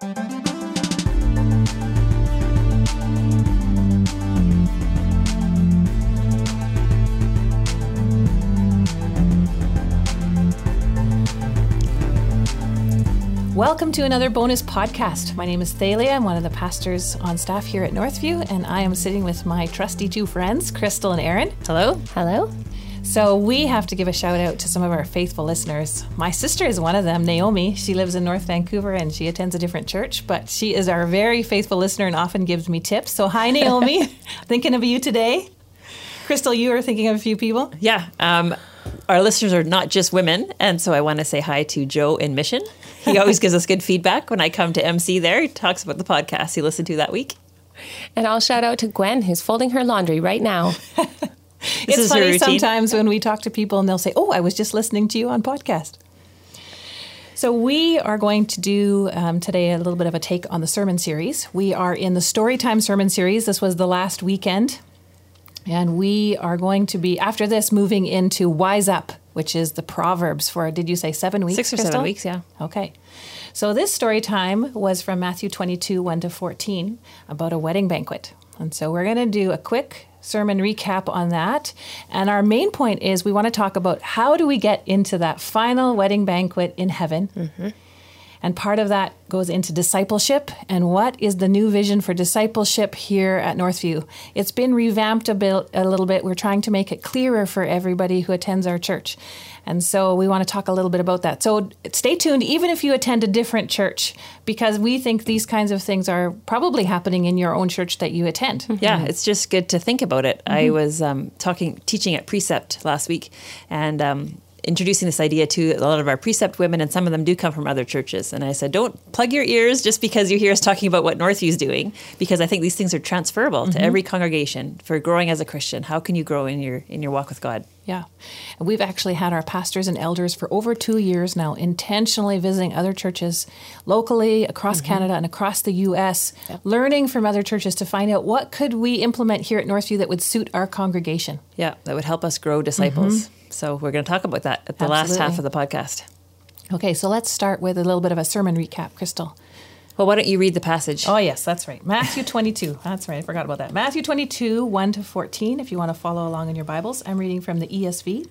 Welcome to another bonus podcast. My name is Thalia. I'm one of the pastors on staff here at Northview, and I am sitting with my trusty two friends, Crystal and Aaron. Hello. Hello. So, we have to give a shout out to some of our faithful listeners. My sister is one of them, Naomi. She lives in North Vancouver and she attends a different church, but she is our very faithful listener and often gives me tips. So, hi, Naomi. thinking of you today. Crystal, you are thinking of a few people? Yeah. Um, our listeners are not just women. And so I want to say hi to Joe in Mission. He always gives us good feedback when I come to MC there. He talks about the podcast he listened to that week. And I'll shout out to Gwen, who's folding her laundry right now. it's funny sometimes when we talk to people and they'll say, Oh, I was just listening to you on podcast. So, we are going to do um, today a little bit of a take on the sermon series. We are in the Storytime sermon series. This was the last weekend. And we are going to be, after this, moving into Wise Up, which is the Proverbs for, did you say seven weeks? Six or Crystal? seven weeks, yeah. Okay. So this story time was from Matthew 22, 1 to 14, about a wedding banquet. And so we're going to do a quick sermon recap on that. And our main point is we want to talk about how do we get into that final wedding banquet in heaven. Mm-hmm. And part of that goes into discipleship and what is the new vision for discipleship here at Northview. It's been revamped a bit a little bit. We're trying to make it clearer for everybody who attends our church. And so we want to talk a little bit about that. So stay tuned even if you attend a different church because we think these kinds of things are probably happening in your own church that you attend. Mm-hmm. Yeah, it's just good to think about it. Mm-hmm. I was um, talking teaching at Precept last week and um, introducing this idea to a lot of our precept women, and some of them do come from other churches. And I said, don't plug your ears just because you hear us talking about what Northview's doing, because I think these things are transferable mm-hmm. to every congregation for growing as a Christian. How can you grow in your in your walk with God? Yeah. And we've actually had our pastors and elders for over two years now intentionally visiting other churches locally, across mm-hmm. Canada, and across the U.S., yep. learning from other churches to find out what could we implement here at Northview that would suit our congregation. Yeah, that would help us grow disciples. Mm-hmm. So we're going to talk about that at the Absolutely. last half of the podcast. Okay, so let's start with a little bit of a sermon recap, Crystal. Well, why don't you read the passage? Oh, yes, that's right. Matthew 22. that's right. I forgot about that. Matthew 22, 1 to 14, if you want to follow along in your Bibles. I'm reading from the ESV.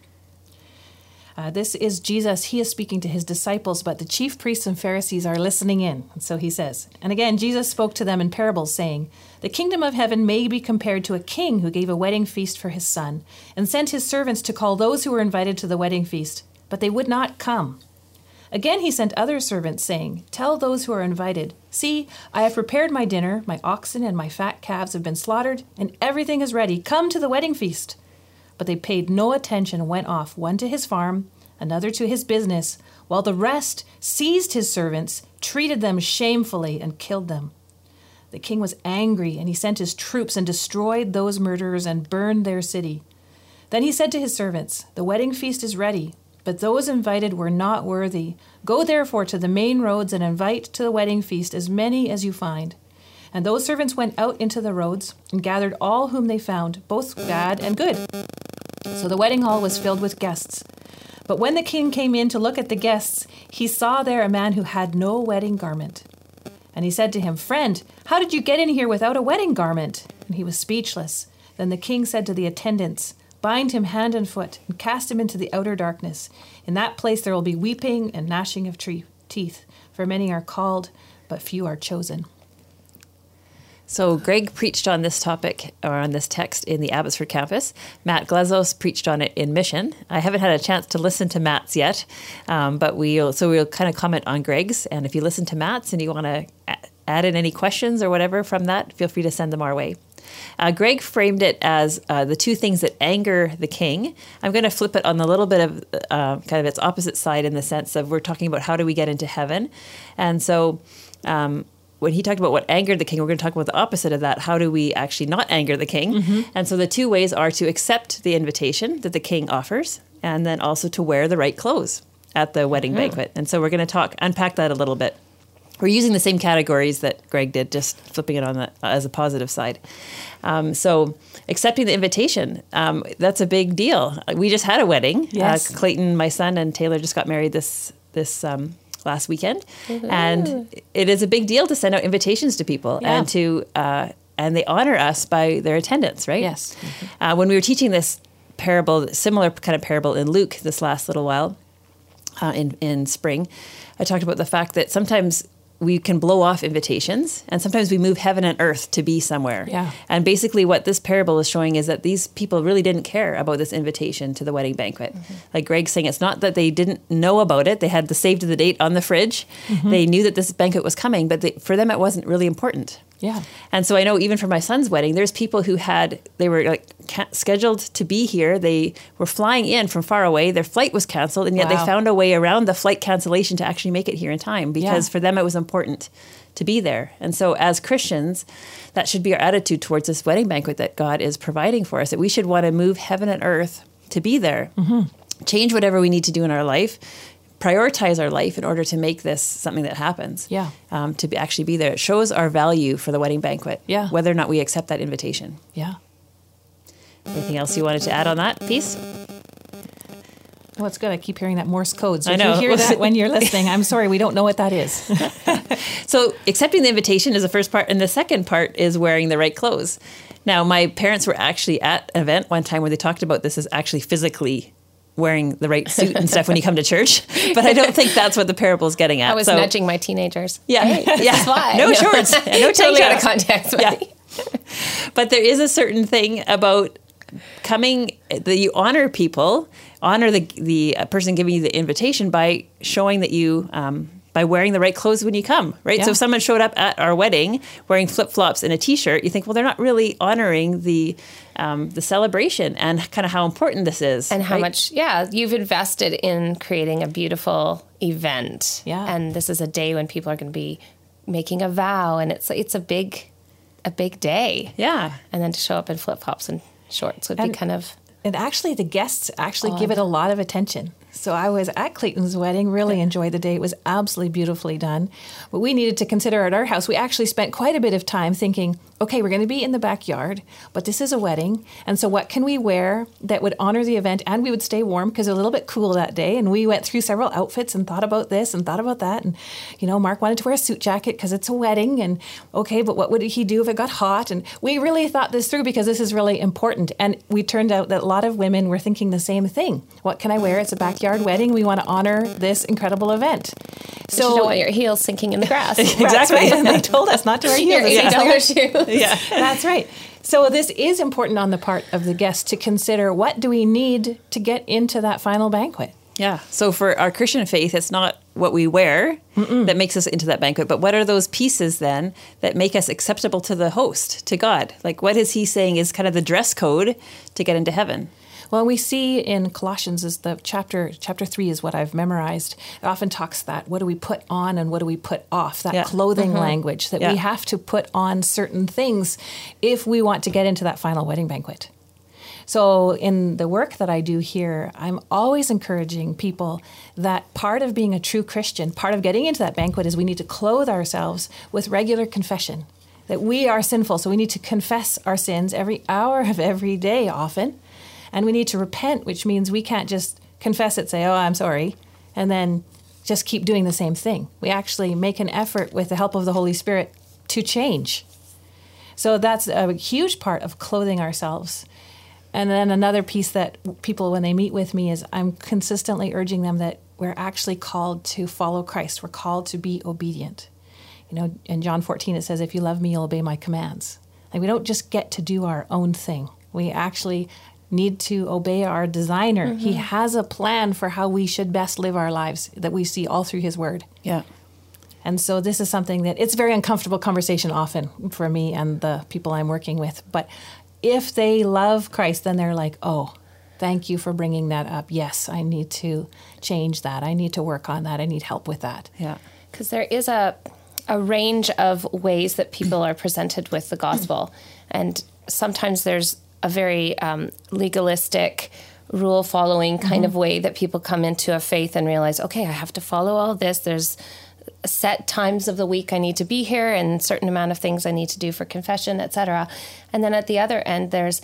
Uh, this is Jesus. He is speaking to his disciples, but the chief priests and Pharisees are listening in. And so he says, And again, Jesus spoke to them in parables, saying, The kingdom of heaven may be compared to a king who gave a wedding feast for his son, and sent his servants to call those who were invited to the wedding feast, but they would not come. Again, he sent other servants, saying, Tell those who are invited, See, I have prepared my dinner, my oxen and my fat calves have been slaughtered, and everything is ready. Come to the wedding feast. But they paid no attention and went off, one to his farm, another to his business, while the rest seized his servants, treated them shamefully, and killed them. The king was angry, and he sent his troops and destroyed those murderers and burned their city. Then he said to his servants, The wedding feast is ready, but those invited were not worthy. Go therefore to the main roads and invite to the wedding feast as many as you find. And those servants went out into the roads and gathered all whom they found, both bad and good. So the wedding hall was filled with guests. But when the king came in to look at the guests, he saw there a man who had no wedding garment. And he said to him, Friend, how did you get in here without a wedding garment? And he was speechless. Then the king said to the attendants, Bind him hand and foot, and cast him into the outer darkness. In that place there will be weeping and gnashing of teeth, for many are called, but few are chosen. So Greg preached on this topic or on this text in the Abbotsford campus. Matt Glezos preached on it in Mission. I haven't had a chance to listen to Matt's yet, um, but we'll so we'll kind of comment on Greg's. And if you listen to Matt's and you want to add in any questions or whatever from that, feel free to send them our way. Uh, Greg framed it as uh, the two things that anger the king. I'm going to flip it on a little bit of uh, kind of its opposite side in the sense of we're talking about how do we get into heaven, and so. Um, when he talked about what angered the king, we're going to talk about the opposite of that. How do we actually not anger the king? Mm-hmm. And so the two ways are to accept the invitation that the king offers, and then also to wear the right clothes at the wedding mm-hmm. banquet. And so we're going to talk unpack that a little bit. We're using the same categories that Greg did, just flipping it on the, as a positive side. Um, so accepting the invitation, um, that's a big deal. We just had a wedding. Yes. Uh, Clayton, my son, and Taylor just got married this this um, last weekend, and it is a big deal to send out invitations to people Yeah. and to uh, and they honor us by their attendance, right? Yes. Uh, when we were teaching this parable, similar kind of parable in Luke this last little while, uh, in in spring, I talked about the fact that sometimes we can blow off invitations, and sometimes we move heaven and earth to be somewhere. Yeah. And basically, what this parable is showing is that these people really didn't care about this invitation to the wedding banquet. Mm-hmm. Like Greg's saying, it's not that they didn't know about it; they had the save to the date on the fridge. Mm-hmm. They knew that this banquet was coming, but they, for them, it wasn't really important. Yeah. And so I know even for my son's wedding, there's people who had they were like scheduled to be here. They were flying in from far away. Their flight was canceled, and yet Wow. they found a way around the flight cancellation to actually make it here in time because Yeah. for them it was important to be there. And so as Christians, that should be our attitude towards this wedding banquet that God is providing for us. That we should want to move heaven and earth to be there. Mm-hmm. Change whatever we need to do in our life. Prioritize our life in order to make this something that happens Yeah. um, to be, actually be there. It shows our value for the wedding banquet, Yeah. whether or not we accept that invitation. Yeah. Anything else you wanted to add on that piece? Oh, it's good. I keep hearing that Morse code. So I if know. you hear that when you're listening, I'm sorry, we don't know what that is. So, accepting the invitation is the first part, and the second part is wearing the right clothes. Now, my parents were actually at an event one time where they talked about this as actually physically wearing the right suit and stuff when you come to church, but I don't think that's what the parable is getting at. I was So- nudging my teenagers. Yeah, Hey, yeah. why. No shorts, no totally out of context. but- Yeah. but there is a certain thing about coming that you honor people, honor the the person giving you the invitation by showing that you. Um, by wearing the right clothes when you come, right? So if someone showed up at our wedding wearing flip flops and a t-shirt, you think, well, they're not really honoring the um, the celebration and kind of how important this is, and how right? much yeah you've invested in creating a beautiful event Yeah. and this is a day when people are going to be making a vow and it's it's a big a big day yeah, and then to show up in flip-flops and shorts would be kind of And actually, the guests actually give it a lot of attention. So I was at Clayton's wedding, really enjoyed the day. It was absolutely beautifully done. But we needed to consider at our house, we actually spent quite a bit of time thinking, okay, we're going to be in the backyard, but this is a wedding. And so what can we wear that would honor the event and we would stay warm because it was a little bit cool that day. And we went through several outfits and thought about this and thought about that. And, you know, Mark wanted to wear a suit jacket because it's a wedding. And okay, but what would he do if it got hot? And we really thought this through because this is really important. And we turned out that a lot of women were thinking the same thing. What can I wear? It's a mm-hmm. backyard wedding. We want to honor this incredible event. so you don't want your heels sinking in the grass Exactly. right. And they told us not to wear your heels. eighty dollar shoes yeah. That's right. So this is important on the part of the guest to consider what do we need to get into that final banquet. Yeah. So for our Christian faith, it's not what we wear that makes us into that banquet, but what are those pieces then that make us acceptable to the host, to God? Like what is he saying is kind of the dress code to get into heaven? Well, we see in Colossians is the chapter chapter three is what I've memorized. It often talks that what do we put on and what do we put off? That Yeah. clothing mm-hmm. language that Yeah. we have to put on certain things if we want to get into that final wedding banquet. So, in the work that I do here, I'm always encouraging people that part of being a true Christian, part of getting into that banquet is we need to clothe ourselves with regular confession. That we are sinful, so we need to confess our sins every hour of every day, often. And we need to repent, which means we can't just confess it, say, oh, I'm sorry, and then just keep doing the same thing. We actually make an effort with the help of the Holy Spirit to change. So that's a huge part of clothing ourselves. And then another piece that people, when they meet with me, is I'm consistently urging them that we're actually called to follow Christ. We're called to be obedient. You know, in John 14, it says, If you love me, you'll obey my commands. Like, we don't just get to do our own thing. We actually need to obey our designer. He mm-hmm. has a plan for how we should best live our lives that we see all through his word. Yeah. And so this is something that it's a very uncomfortable conversation often for me and the people I'm working with. But if they love Christ, then they're like, oh, thank you for bringing that up. Yes, I need to change that. I need to work on that. I need help with that. Yeah. because there is a a range of ways that people are presented with the gospel, and sometimes there's a very um, legalistic rule following kind of mm-hmm. way that people come into a faith and realize okay i have to follow all this. There's set times of the week i need to be here and certain amount of things i need to do for confession etc and then at the other end there's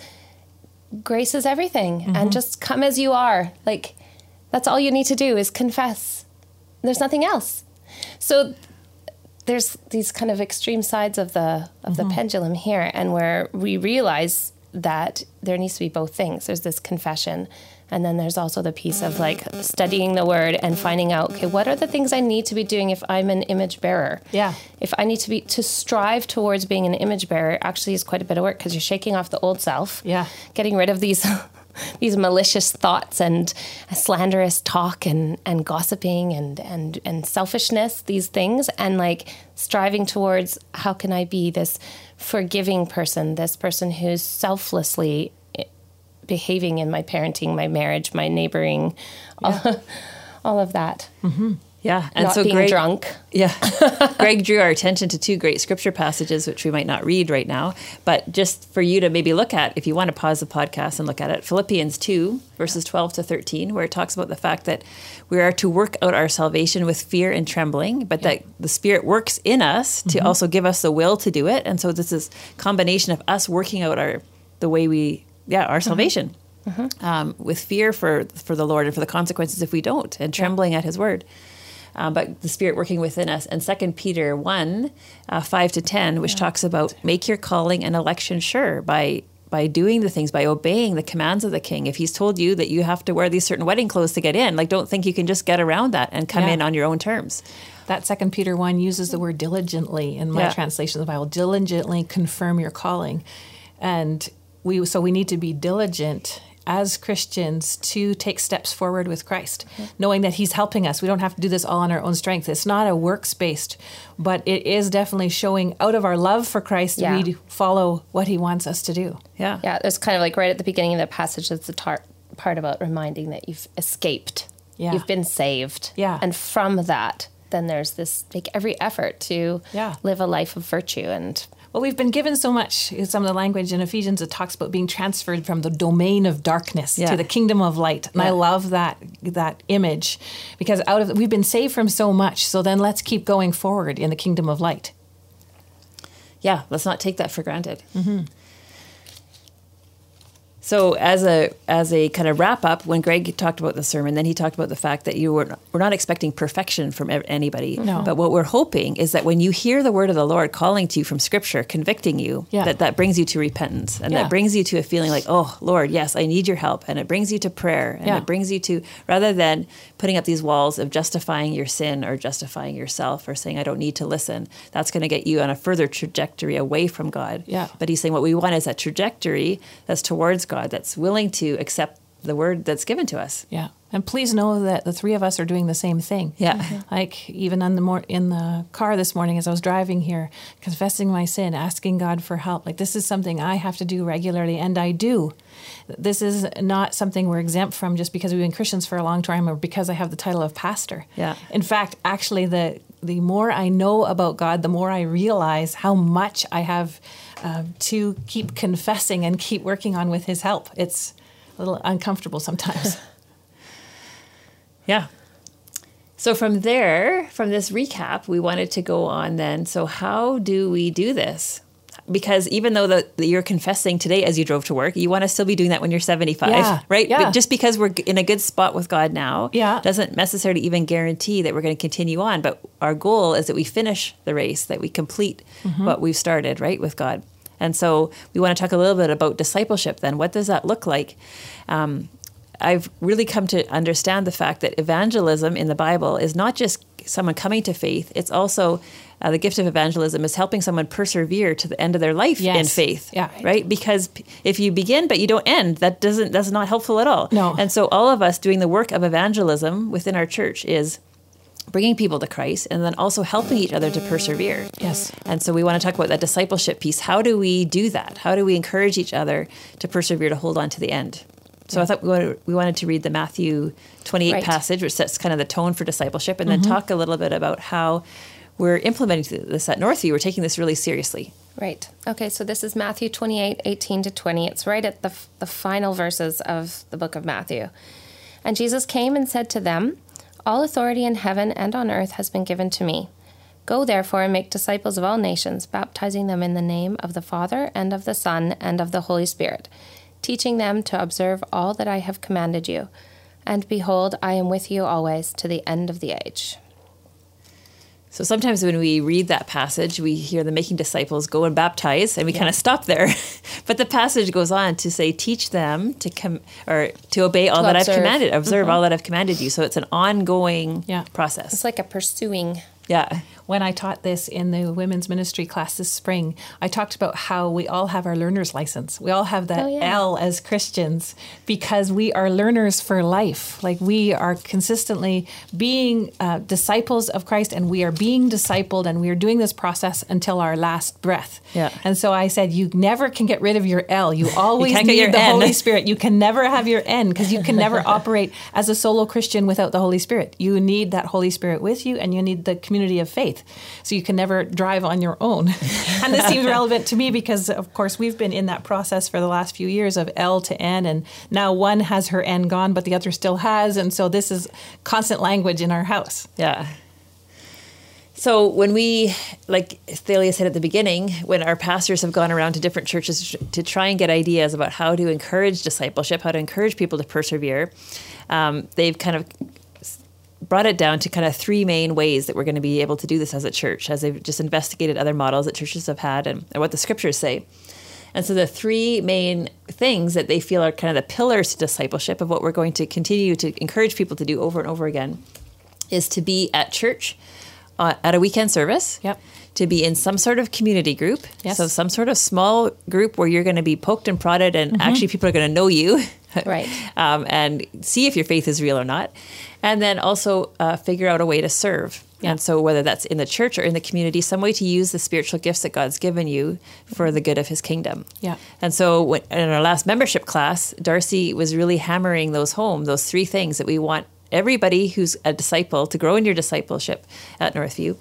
grace is everything and mm-hmm. just come as you are. Like that's all you need to do is confess. There's nothing else. So there's these kind of extreme sides of the of the mm-hmm. pendulum here, and where we realize that there needs to be both things. There's this confession, and then there's also the piece of like studying the word and finding out, okay, what are the things I need to be doing if I'm an image bearer? Yeah. If I need to be to strive towards being an image bearer, actually is quite a bit of work because you're shaking off the old self. Yeah. Getting rid of these these malicious thoughts and slanderous talk and, and gossiping and, and, and selfishness, these things, and like striving towards how can I be this forgiving person, this person who's selflessly eh, behaving in my parenting, my marriage, my neighboring, all, all of that. Yeah, and so Greg, drunk. Yeah, Greg drew our attention to two great scripture passages, which we might not read right now, but just for you to maybe look at, if you want to pause the podcast and look at it, Philippians two verses twelve to thirteen, where it talks about the fact that we are to work out our salvation with fear and trembling, but that the Spirit works in us to mm-hmm. also give us the will to do it, and so this is combination of us working out our the way we yeah our mm-hmm. salvation. Mm-hmm. Um, with fear for for the Lord and for the consequences if we don't, and trembling at His word um, but the Spirit working within us. And Second Peter one uh, five to ten, which talks about make your calling and election sure by by doing the things by obeying the commands of the King. If He's told you that you have to wear these certain wedding clothes to get in, like don't think you can just get around that and come Yeah. in on your own terms. That Second Peter one uses the word diligently in my Yeah. translation of the Bible. Diligently confirm your calling, and we so we need to be diligent as Christians to take steps forward with Christ, knowing that He's helping us. We don't have to do this all on our own strength. It's not a works based, but it is definitely showing out of our love for Christ. Yeah. We follow what He wants us to do. Yeah. Yeah, it's kind of like right at the beginning of the passage, it's the tar- part about reminding that you've escaped. Yeah. You've been saved. Yeah. And from that, then there's this make every effort to Yeah. live a life of virtue and Well, we've been given so much. in Some of the language in Ephesians it talks about being transferred from the domain of darkness Yeah. to the kingdom of light, and I love that that image because out of we've been saved from so much. So then let's keep going forward in the kingdom of light. yeah, let's not take that for granted. Mm-hmm. So as a as a kind of wrap up, when Greg talked about the sermon, then he talked about the fact that you were we're not expecting perfection from anybody, No. but what we're hoping is that when you hear the word of the Lord calling to you from Scripture, convicting you, Yeah. that that brings you to repentance and Yeah. that brings you to a feeling like, oh Lord, yes, I need your help, and it brings you to prayer, and Yeah. it brings you to rather than putting up these walls of justifying your sin or justifying yourself or saying I don't need to listen. That's going to get you on a further trajectory away from God. Yeah. But he's saying what we want is that trajectory that's towards God, that's willing to accept the word that's given to us. Yeah. And please know that the three of us are doing the same thing. Yeah. Like even on the in the car this morning as I was driving here, confessing my sin, asking God for help. Like this is something I have to do regularly and I do. This is not something we're exempt from just because we've been Christians for a long time or because I have the title of pastor. Yeah. In fact, actually the the more I know about God, the more I realize how much I have um, to keep confessing and keep working on with his help. It's a little uncomfortable sometimes. Yeah. So from there, from this recap, we wanted to go on then. So how do we do this? Because even though the, that you're confessing today as you drove to work, you want to still be doing that when you're 75, Yeah, right? yeah. But just because we're in a good spot with God now, Yeah. doesn't necessarily even guarantee that we're going to continue on. But our goal is that we finish the race, that we complete Mm-hmm. what we've started, right, with God. And so we want to talk a little bit about discipleship then. What does that look like? Um, I've really come to understand the fact that evangelism in the Bible is not just someone coming to faith, it's also uh, the gift of evangelism is helping someone persevere to the end of their life in faith. Yeah. Right? Because p- if you begin but you don't end, that doesn't that's not helpful at all. No. And so all of us doing the work of evangelism within our church is bringing people to Christ and then also helping each other to persevere. Yes. And so we want to talk about that discipleship piece. How do we do that? How do we encourage each other to persevere to hold on to the end? So I thought we wanted, we wanted to read the Matthew 28 Right. passage, which sets kind of the tone for discipleship, and then Mm-hmm. talk a little bit about how we're implementing this at Northview. We're taking this really seriously. Right. Okay, so this is Matthew 28, 18 to 20. It's right at the, the final verses of the book of Matthew. And Jesus came and said to them, All authority in heaven and on earth has been given to me. Go therefore and make disciples of all nations, baptizing them in the name of the Father and of the Son and of the Holy Spirit, teaching them to observe all that I have commanded you. And behold, I am with you always to the end of the age. So sometimes when we read that passage, we hear the making disciples go and baptize, and we kind of stop there. but the passage goes on to say, teach them to come or to obey all To that observe. I've commanded, observe mm-hmm. all that I've commanded you. So it's an ongoing Yeah. process. It's like a pursuing. Yeah. When I taught this in the women's ministry class this spring, I talked about how we all have our learner's license. We all have that Oh, yeah. L as Christians because we are learners for life. Like we are consistently being uh, disciples of Christ and we are being discipled and we are doing this process until our last breath. Yeah. And so I said, you never can get rid of your L. You always can't need your the N. Holy Spirit. You can never have your N because you can never operate as a solo Christian without the Holy Spirit. You need that Holy Spirit with you and you need the community of faith. So you can never drive on your own. and this seems relevant to me because, of course, we've been in that process for the last few years of L to N. And now one has her N gone, but the other still has. And so this is constant language in our house. Yeah. So when we, like Thalia said at the beginning, when our pastors have gone around to different churches to try and get ideas about how to encourage discipleship, how to encourage people to persevere, um, they've kind of brought it down to kind of three main ways that we're going to be able to do this as a church, as they've just investigated other models that churches have had and, and what the scriptures say. And so the three main things that they feel are kind of the pillars to discipleship of what we're going to continue to encourage people to do over and over again is to be at church uh, at a weekend service. Yep. To be in some sort of community group. Yes. So some sort of small group where you're going to be poked and prodded, and actually people are going to know you. Right. um, and see if your faith is real or not. And then also uh, figure out a way to serve. And so, whether that's in the church or in the community, some way to use the spiritual gifts that God's given you for the good of His kingdom. Yeah. And so, when, in our last membership class, Darcy was really hammering those home, those three things that we want everybody who's a disciple to grow in your discipleship at Northview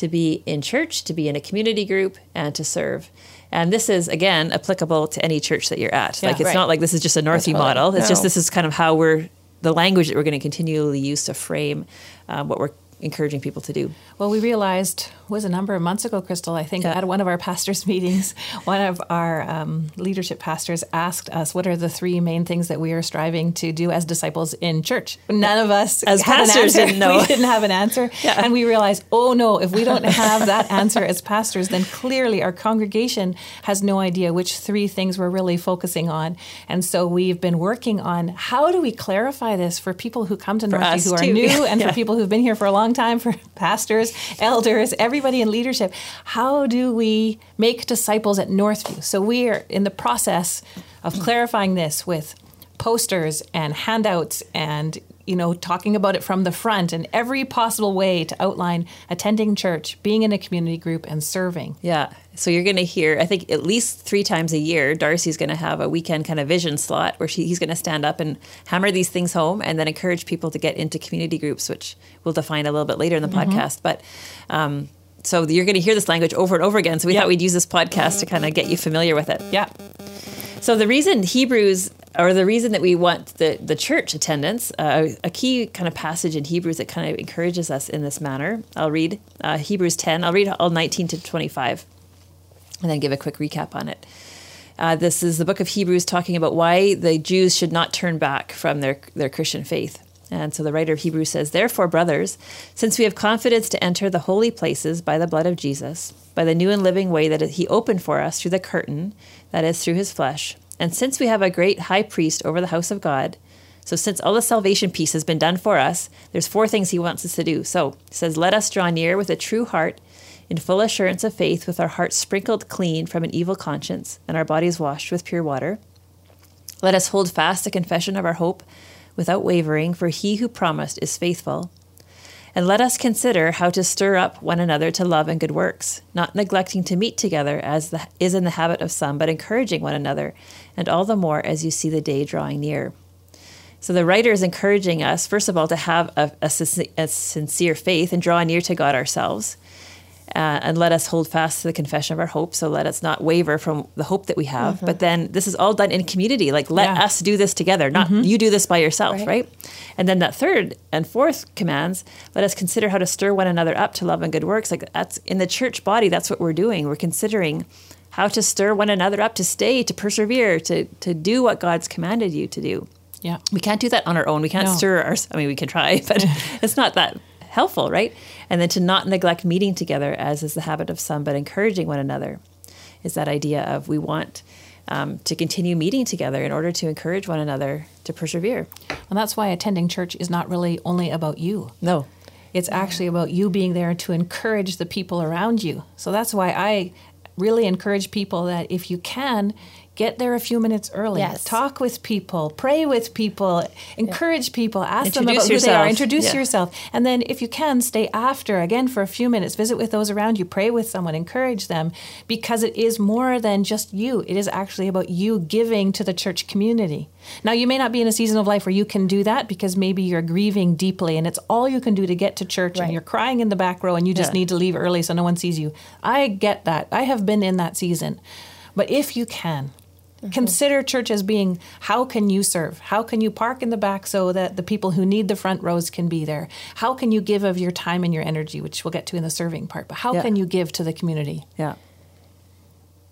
to be in church, to be in a community group, and to serve. And this is, again, applicable to any church that you're at. Yeah, like, it's right. not like this is just a Northview Totally. model. It's just this is kind of how we're, the language that we're going to continually use to frame um, what we're encouraging people to do. Well, we realized was a number of months ago, Crystal. I think Yeah. at one of our pastors' meetings, one of our um, leadership pastors asked us, "What are the three main things that we are striving to do as disciples in church?" None of us, As an pastors, answer. didn't know. We didn't have an answer, Yeah. and we realized, oh no, if we don't have that answer as pastors, then clearly our congregation has no idea which three things we're really focusing on. And so we've been working on how do we clarify this for people who come to Northview who are too. new, and Yeah. for people who've been here for a long time, for pastors, elders, everybody in leadership. How do we make disciples at Northview? So we are in the process of clarifying this with posters and handouts and you know talking about it from the front and every possible way to outline attending church being in a community group and serving Yeah. So you're going to hear, I think, at least three times a year, Darcy's going to have a weekend kind of vision slot where she, he's going to stand up and hammer these things home and then encourage people to get into community groups, which we'll define a little bit later in the podcast. But um, so you're going to hear this language over and over again. So we Yeah. thought we'd use this podcast to kind of get you familiar with it. yeah So the reason Hebrews, or the reason that we want the, the church attendance, uh, a key kind of passage in Hebrews that kind of encourages us in this manner. I'll read uh, Hebrews 10. I'll read all 19 to 25 and then give a quick recap on it. Uh, this is the book of Hebrews talking about why the Jews should not turn back from their, their Christian faith. And so the writer of Hebrews says, Therefore, brothers, since we have confidence to enter the holy places by the blood of Jesus, by the new and living way that he opened for us through the curtain, that is, through his flesh, and since we have a great high priest over the house of God, so since all the salvation piece has been done for us, there's four things he wants us to do. So he says, Let us draw near with a true heart in full assurance of faith, with our hearts sprinkled clean from an evil conscience and our bodies washed with pure water. Let us hold fast the confession of our hope without wavering, for he who promised is faithful. And let us consider how to stir up one another to love and good works, not neglecting to meet together as the, is in the habit of some, but encouraging one another, and all the more as you see the day drawing near. So the writer is encouraging us, first of all, to have a, a, a sincere faith and draw near to God ourselves. Uh, and let us hold fast to the confession of our hope. So let us not waver from the hope that we have. But then this is all done in community. Like let Yeah. us do this together, not you do this by yourself, Right. right. And then that third and fourth commands, let us consider how to stir one another up to love and good works. Like that's in the church body, that's what we're doing. We're considering how to stir one another up to stay, to persevere, to to do what God's commanded you to do. yeah We can't do that on our own. We can't No. stir our. I mean, we can try, but it's not that helpful, right? And then to not neglect meeting together, as is the habit of some, but encouraging one another, is that idea of we want um, to continue meeting together in order to encourage one another to persevere. And that's why attending church is not really only about you. No, It's actually about you being there to encourage the people around you. So that's why I really encourage people that if you can, get there a few minutes early. Yes. Talk with people, pray with people, encourage people, ask them Introduce about who they are, introduce Yeah. yourself. And then if you can, stay after again for a few minutes, visit with those around you, pray with someone, encourage them because it is more than just you. It is actually about you giving to the church community. Now, you may not be in a season of life where you can do that because maybe you're grieving deeply and it's all you can do to get to church Right. and you're crying in the back row and you just Yeah. need to leave early so no one sees you. I get that. I have been in that season. But if you can, Mm-hmm. consider church as being how can you serve? How can you park in the back so that the people who need the front rows can be there? How can you give of your time and your energy, which we'll get to in the serving part, but how Yeah. can you give to the community? yeah,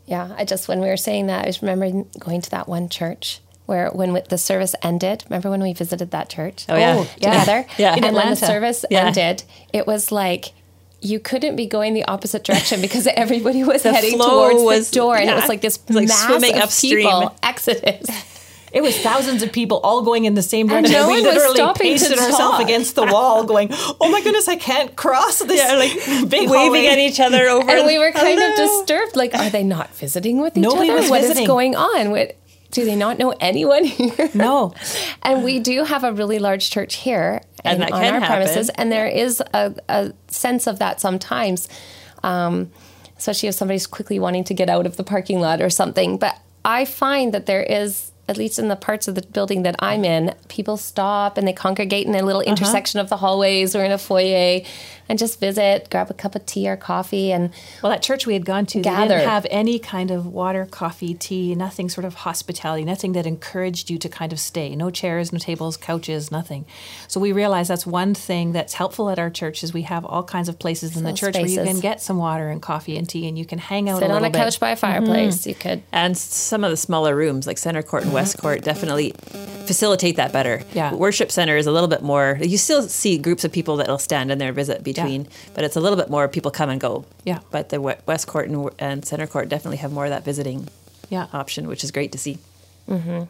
Yeah, I just when we were saying that, I was remembering going to that one church where when the service ended. Remember when we visited that church? Oh, yeah. Oh, yeah. together. Yeah. And In when the service Yeah. ended, it was like you couldn't be going the opposite direction because everybody was The heading towards was- the door, and it was like this It was like mass swimming of upstream. people exodus. It was thousands of people all going in the same direction. no we one was literally stopping to pasted ourselves against the wall, going, "Oh my goodness, I can't cross this yeah, like big waving at each other over. and we were kind of disturbed. Like, are they not visiting with each Nobody other? was What is visiting. going on? What, do they not know anyone here? No, And we do have a really large church here And in- on our happen. premises, and there is a, a sense of that sometimes, um, especially if somebody's quickly wanting to get out of the parking lot or something. But I find that there is, at least in the parts of the building that I'm in, people stop and they congregate in a little Uh-huh. intersection of the hallways or in a foyer and just visit, grab a cup of tea or coffee, and Well, that church we had gone to, they didn't have any kind of water, coffee, tea, nothing sort of hospitality, nothing that encouraged you to kind of stay. No chairs, no tables, couches, nothing. So we realized that's one thing that's helpful at our church is we have all kinds of places in the Little church where you can get some water and coffee and tea and you can hang out sit a on a bit. Mm-hmm. couch by a fireplace. You could. and some of the smaller rooms like center court and west court definitely facilitate that better Yeah. worship center is a little bit more you still see groups of people that'll stand in there visit between but it's a little bit more people come and go Yeah. but the west court and, and center court definitely have more of that visiting Yeah. option which is great to see mm-hmm.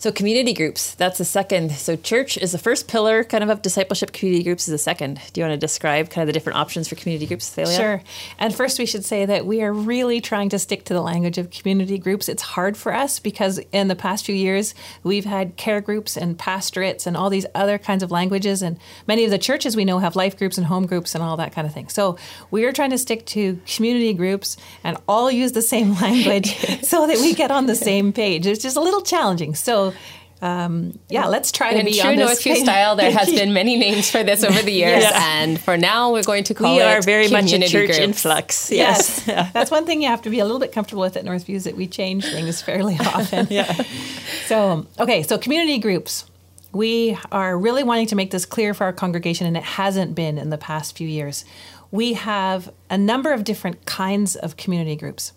So community groups that's the second so church is the first pillar kind of of discipleship community groups is the second do you want to describe kind of the different options for community groups Thalia? Sure. And first, we should say that we are really trying to stick to the language of community groups. It's hard for us because in the past few years, we've had care groups and pastorates and all these other kinds of languages. And many of the churches we know have life groups and home groups and all that kind of thing. So we are trying to stick to community groups and all use the same language so that we get on the same page. It's just a little challenging. So, um, yeah, let's try to In be true on this Northview page. style, there has been many names for this over the years, Yes. and for now, we're going to call we it are very much a church groups. influx Yes, yes, that's one thing you have to be a little bit comfortable with at Northview is that we change things fairly often. yeah. So okay, so community groups. We are really wanting to make this clear for our congregation, and it hasn't been in the past few years. We have a number of different kinds of community groups.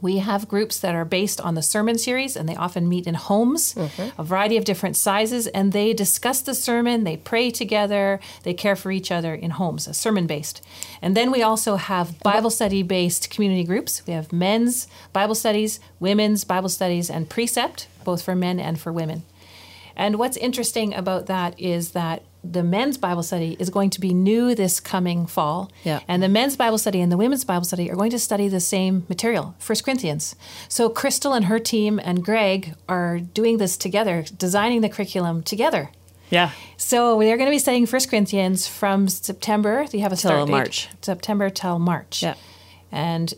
We have groups that are based on the sermon series, and they often meet in homes, mm-hmm. a variety of different sizes, and they discuss the sermon, they pray together, they care for each other in homes, a sermon based. And then we also have Bible study based community groups. We have men's Bible studies, women's Bible studies, and precept, both for men and for women. And what's interesting about that is that the men's Bible study is going to be new this coming fall. Yeah. And the men's Bible study and the women's Bible study are going to study the same material, 1 Corinthians. So Crystal and her team and Greg are doing this together, designing the curriculum together. yeah So they're going to be studying 1 Corinthians from September. You have a Till start date, March. September till March. Yeah. And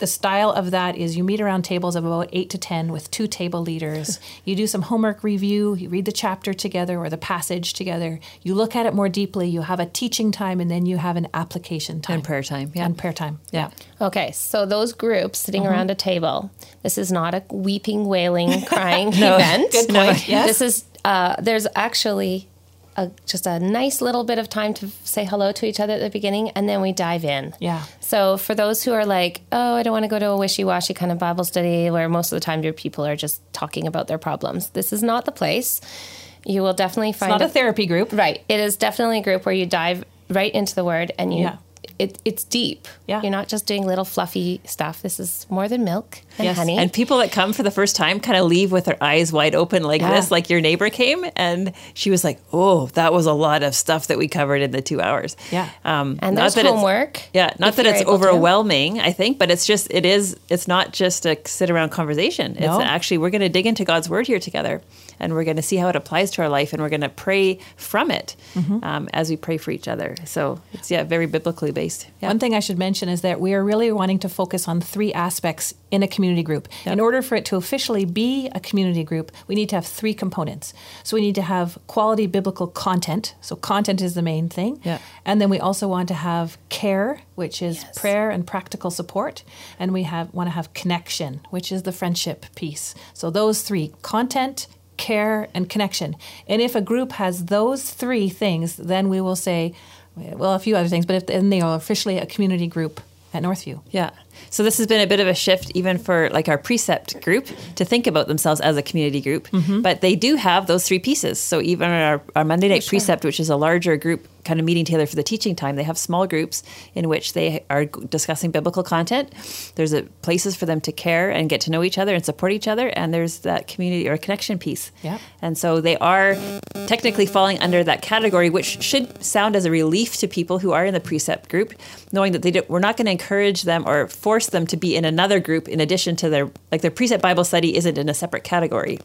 the style of that is you meet around tables of about eight to 10 with two table leaders. you do some homework review, you read the chapter together or the passage together. You look at it more deeply, you have a teaching time, and then you have an application time. And prayer time, yeah. And prayer time. Yeah. Okay, so those groups sitting Uh-huh. around a table. This is not a weeping, wailing, crying event. Good point. Yes. This is uh, there's actually a, just a nice little bit of time to say hello to each other at the beginning, and then we dive in. Yeah. So for those who are like, oh, I don't want to go to a wishy-washy kind of Bible study where most of the time your people are just talking about their problems, this is not the place. you will definitely It's find not a therapy group. Right. It is definitely a group where you dive right into the word and you Yeah. It, it's deep. Yeah. You're not just doing little fluffy stuff. This is more than milk and Yes. honey. And people that come for the first time kind of leave with their eyes wide open like Yeah. this, like your neighbor came and she was like, "Oh, that was a lot of stuff that we covered in the two hours." Yeah. um, And not there's that it's- homework, Yeah, not that it's able to. overwhelming, I think, but it's just it is. It's not just a sit around conversation. It's No. actually we're going to dig into God's word here together, and we're going to see how it applies to our life, and we're going to pray from it Mm-hmm. um, as we pray for each other. So it's yeah, very biblically based. Yeah. One thing I should mention is that we are really wanting to focus on three aspects in a community group. In order for it to officially be a community group, we need to have three components. So we need to have quality biblical content. So content is the main thing. Yeah. And then we also want to have care, which is prayer and practical support, and we have want to have connection, which is the friendship piece. So those three: content, care, and connection. And if a group has those three things, then we will say, well, a few other things, but if then they are officially a community group at Northview. Yeah. So this has been a bit of a shift even for like our precept group to think about themselves as a community group. Mm-hmm. But they do have those three pieces. So even our, our Monday night precept, which is a larger group kind of meeting together for the teaching time, they have small groups in which they are discussing biblical content. There's a, places for them to care and get to know each other and support each other. And there's that community or connection piece. Yeah. And so they are technically falling under that category, which should sound as a relief to people who are in the precept group, knowing that they don't, we're not going to encourage them or force them to be in another group in addition to their like their precept Bible study isn't in a separate category.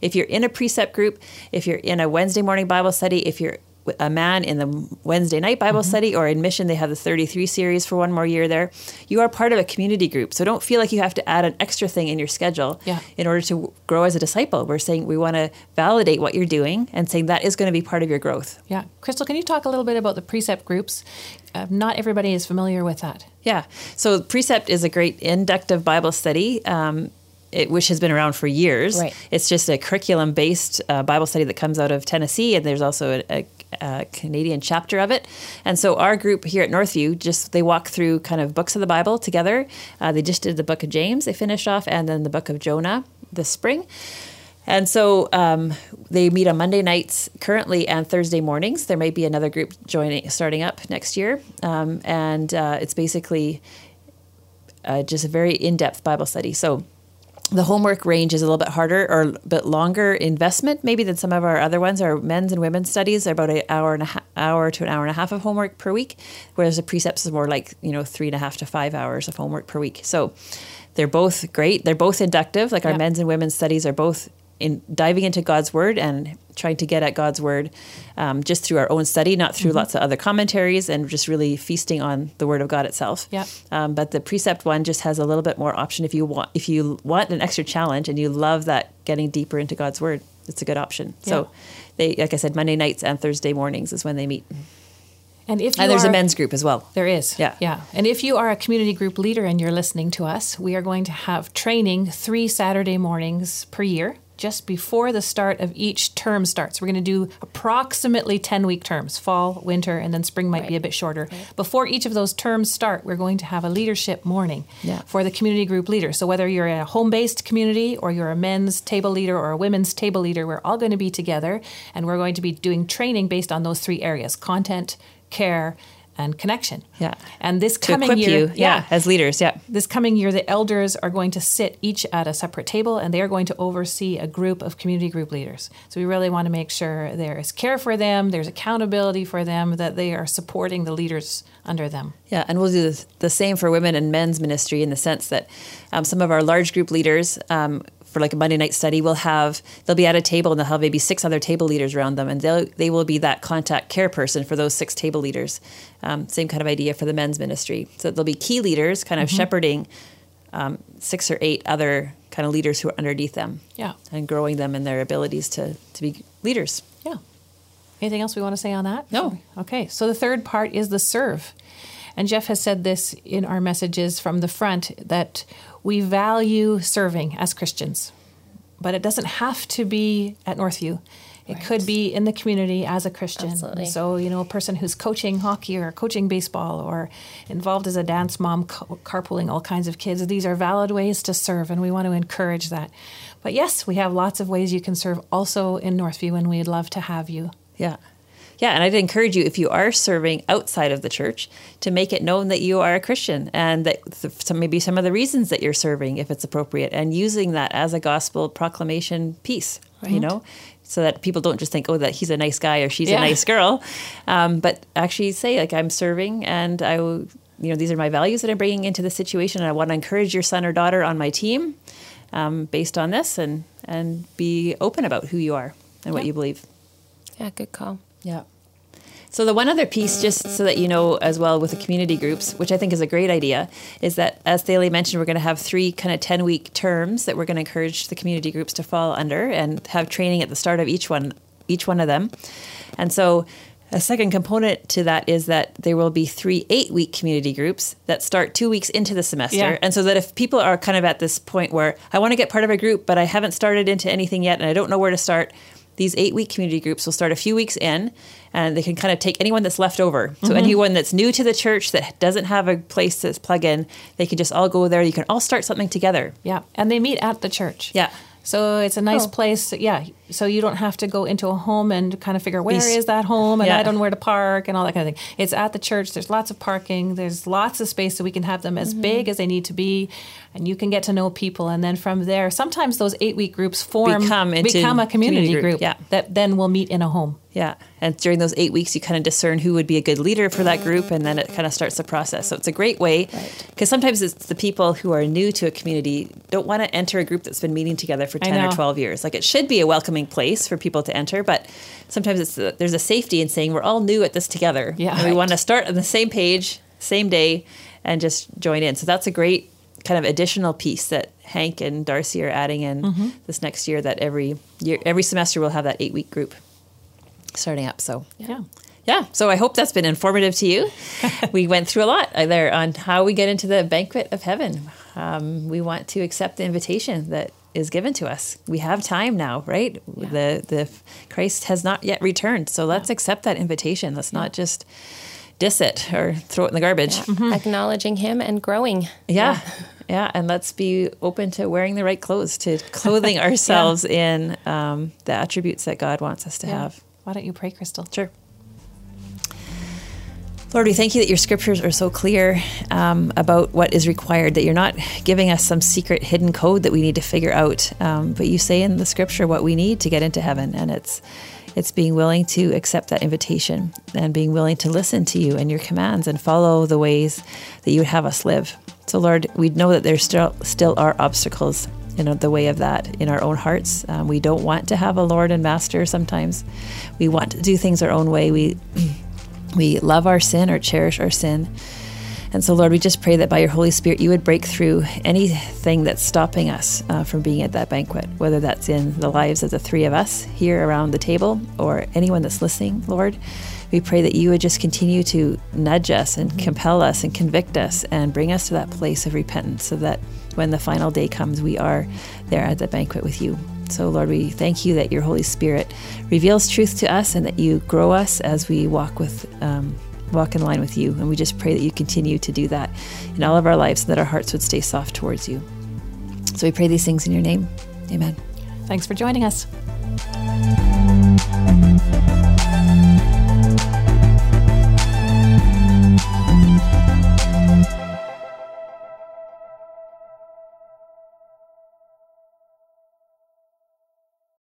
If you're in a precept group, if you're in a Wednesday morning Bible study, if you're a man in the Wednesday night Bible study or in mission, they have the 33 series for one more year there. You are part of a community group. So don't feel like you have to add an extra thing in your schedule Yeah. in order to grow as a disciple. We're saying we want to validate what you're doing and saying that is going to be part of your growth. Yeah. Crystal, can you talk a little bit about the precept groups? Uh, not everybody is familiar with that. Yeah. So Precept is a great inductive Bible study. Um, it, which has been around for years. Right. It's just a curriculum based uh, Bible study that comes out of Tennessee, and there's also a, a, a Canadian chapter of it. And so our group here at Northview just they walk through kind of books of the Bible together. Uh, they just did the book of James, they finished off, and then the book of Jonah this spring. And so um, they meet on Monday nights currently and Thursday mornings. There may be another group joining starting up next year, um, and uh, it's basically uh, just a very in-depth Bible study. So the homework range is a little bit harder or a bit longer investment maybe than some of our other ones. Our men's and women's studies are about an hour and a ha- hour to an hour and a half of homework per week, whereas the precepts is more like you know three and a half to five hours of homework per week. So they're both great. They're both inductive. Like our men's and women's studies are both in diving into God's word and trying to get at God's word um, just through our own study, not through lots of other commentaries, and just really feasting on the word of God itself. Yeah. Um, but the precept one just has a little bit more option if you want if you want an extra challenge and you love that getting deeper into God's word. It's a good option. So they like I said, Monday nights and Thursday mornings is when they meet. And if you And there's are, a men's group as well. There is. Yeah. Yeah. And if you are a community group leader and you're listening to us, we are going to have training three Saturday mornings per year just before the start of each term starts. We're going to do approximately 10 week terms fall, winter, and then spring might be a bit shorter. Before each of those terms start, we're going to have a leadership morning Yeah. for the community group leader. So whether you're a home based community or you're a men's table leader or a women's table leader, we're all going to be together and we're going to be doing training based on those three areas content, care, and connection. Yeah. And this To coming year, you, yeah, as leaders, yeah. this coming year, the elders are going to sit each at a separate table and they are going to oversee a group of community group leaders. So we really want to make sure there is care for them, there's accountability for them, that they are supporting the leaders under them. Yeah, and we'll do the- the same for women and men's ministry in the sense that um, some of our large group leaders, um, for like a Monday night study, we'll have they'll be at a table and they'll have maybe six other table leaders around them, and they they will be that contact care person for those six table leaders. Um, same kind of idea for the men's ministry. So they'll be key leaders, kind of shepherding um, six or eight other kind of leaders who are underneath them. Yeah. and growing them in their abilities to to be leaders. Yeah. Anything else we want to say on that? No. Okay. So the third part is the serve. And Jeff has said this in our messages from the front that we value serving as Christians. But it doesn't have to be at Northview. It could be in the community as a Christian. Absolutely. So, you know, a person who's coaching hockey or coaching baseball or involved as a dance mom, carpooling all kinds of kids. These are valid ways to serve, and we want to encourage that. But yes, we have lots of ways you can serve also in Northview, and we'd love to have you. Yeah. Yeah, and I'd encourage you if you are serving outside of the church to make it known that you are a Christian and that some, maybe some of the reasons that you're serving, if it's appropriate, and using that as a gospel proclamation piece, you know, so that people don't just think, oh, that he's a nice guy or she's Yeah. a nice girl, um, but actually say, like, I'm serving and I, will- you know, these are my values that I'm bringing into the situation, and I want to encourage your son or daughter on my team um, based on this, and and be open about who you are and what you believe. Yeah, good call. Yeah. So the one other piece, just so that you know as well, with the community groups, which I think is a great idea, is that as Thalie mentioned, we're going to have three kind of ten week terms that we're going to encourage the community groups to fall under and have training at the start of each one, each one of them. And so a second component to that is that there will be three eight week community groups that start two weeks into the semester. Yeah. And so that if people are kind of at this point where I want to get part of a group, but I haven't started into anything yet and I don't know where to start, these eight week community groups will start a few weeks in and they can kind of take anyone that's left over. So mm-hmm. anyone that's new to the church that doesn't have a place to plug in, they can just all go there. You can all start something together. Yeah, and they meet at the church. Yeah. So it's a nice Oh. place. Yeah. So you don't have to go into a home and kind of figure where is that home and Yeah. I don't know where to park and all that kind of thing. It's at the church. There's lots of parking. There's lots of space so we can have them as mm-hmm. big as they need to be, and you can get to know people. And then from there, sometimes those eight week groups form Become into become a community, community group, group. yeah. That then will meet in a home. Yeah. And during those eight weeks, you kind of discern who would be a good leader for that group, and then it kind of starts the process. So it's a great way because sometimes it's the people who are new to a community don't want to enter a group that's been meeting together for 10 or 12 years. Like it should be a welcoming place for people to enter, but sometimes it's the, there's a safety in saying we're all new at this together. Yeah. And we want to start on the same page, same day, and just join in. So that's a great kind of additional piece that Hank and Darcy are adding in Mm-hmm. this next year that every year every semester we'll have that eight week group starting up. So Yeah. yeah, so I hope that's been informative to you. we went through a lot uh, there on how we get into the banquet of heaven. Um, we want to accept the invitation that is given to us. We have time now, right? The the Christ has not yet returned, so let's accept that invitation. Let's not just diss it or throw it in the garbage. Acknowledging him and growing. Yeah. yeah. And let's be open to wearing the right clothes, to clothing ourselves in um, the attributes that God wants us to Yeah. have. Why don't you pray, Crystal? Sure. Lord, we thank you that your scriptures are so clear um, about what is required, that you're not giving us some secret hidden code that we need to figure out. Um, but you say in the scripture what we need to get into heaven, and it's it's being willing to accept that invitation and being willing to listen to you and your commands and follow the ways that you would have us live. So, Lord, we know that there still still are obstacles in the way of that in our own hearts. Um, we don't want to have a Lord and Master sometimes. We want to do things our own way. We we love our sin or cherish our sin. And so, Lord, we just pray that by your Holy Spirit, you would break through anything that's stopping us uh, from being at that banquet, whether that's in the lives of the three of us here around the table or anyone that's listening, Lord. We pray that you would just continue to nudge us and compel us and convict us and bring us to that place of repentance so that when the final day comes, we are there at the banquet with you. So, Lord, we thank you that your Holy Spirit reveals truth to us and that you grow us as we walk with. Um, walk in line with you and we just pray that you continue to do that in all of our lives so that our hearts would stay soft towards you so we pray these things in your name amen Thanks for joining us.